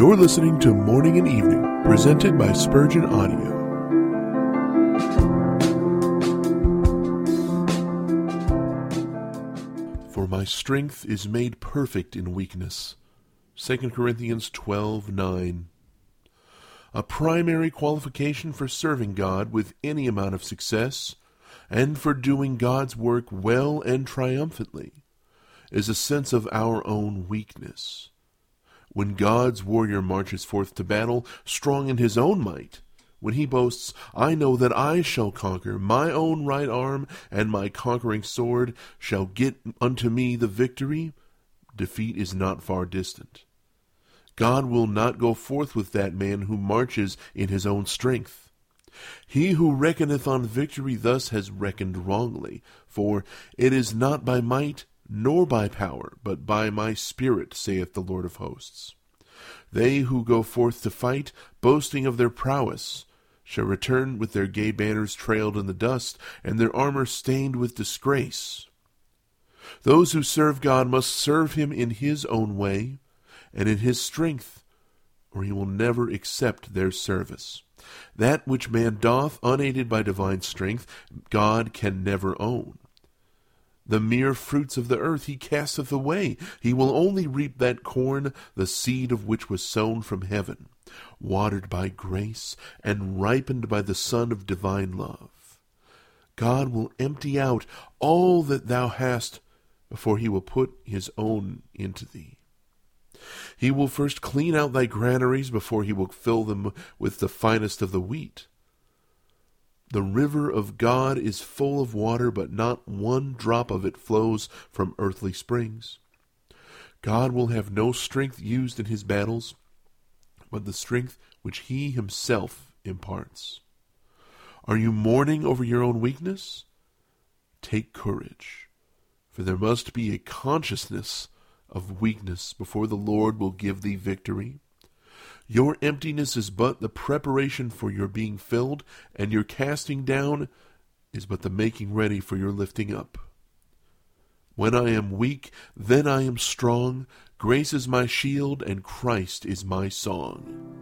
You're listening to Morning and Evening, presented by Spurgeon Audio. For my strength is made perfect in weakness. 2 Corinthians 12 9. A primary qualification for serving God with any amount of success and for doing God's work well and triumphantly is a sense of our own weakness. When God's warrior marches forth to battle, strong in his own might, when he boasts, I know that I shall conquer, my own right arm and my conquering sword shall get unto me the victory, defeat is not far distant. God will not go forth with that man who marches in his own strength. He who reckoneth on victory thus has reckoned wrongly, for it is not by might nor by power, but by my Spirit, saith the Lord of hosts. They who go forth to fight, boasting of their prowess, shall return with their gay banners trailed in the dust, and their armor stained with disgrace. Those who serve God must serve him in his own way and in his strength, or he will never accept their service. That which man doth, unaided by divine strength, God can never own. The mere fruits of the earth he casteth away. He will only reap that corn, the seed of which was sown from heaven, watered by grace, and ripened by the sun of divine love. God will empty out all that thou hast before he will put his own into thee. He will first clean out thy granaries before he will fill them with the finest of the wheat. The river of God is full of water, but not one drop of it flows from earthly springs. God will have no strength used in his battles, but the strength which he himself imparts. Are you mourning over your own weakness? Take courage, for there must be a consciousness of weakness before the Lord will give thee victory. Your emptiness is but the preparation for your being filled, and your casting down is but the making ready for your lifting up. When I am weak, then I am strong. Grace is my shield, and Christ is my song.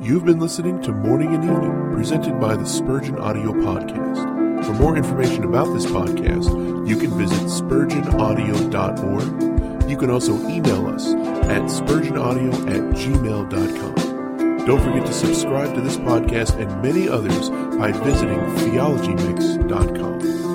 You've been listening to Morning and Evening, presented by the Spurgeon Audio Podcast. For more information about this podcast, you can visit spurgeonaudio.org you can also email us at spurgeonaudio at gmail.com. Don't forget to subscribe to this podcast and many others by visiting theologymix.com.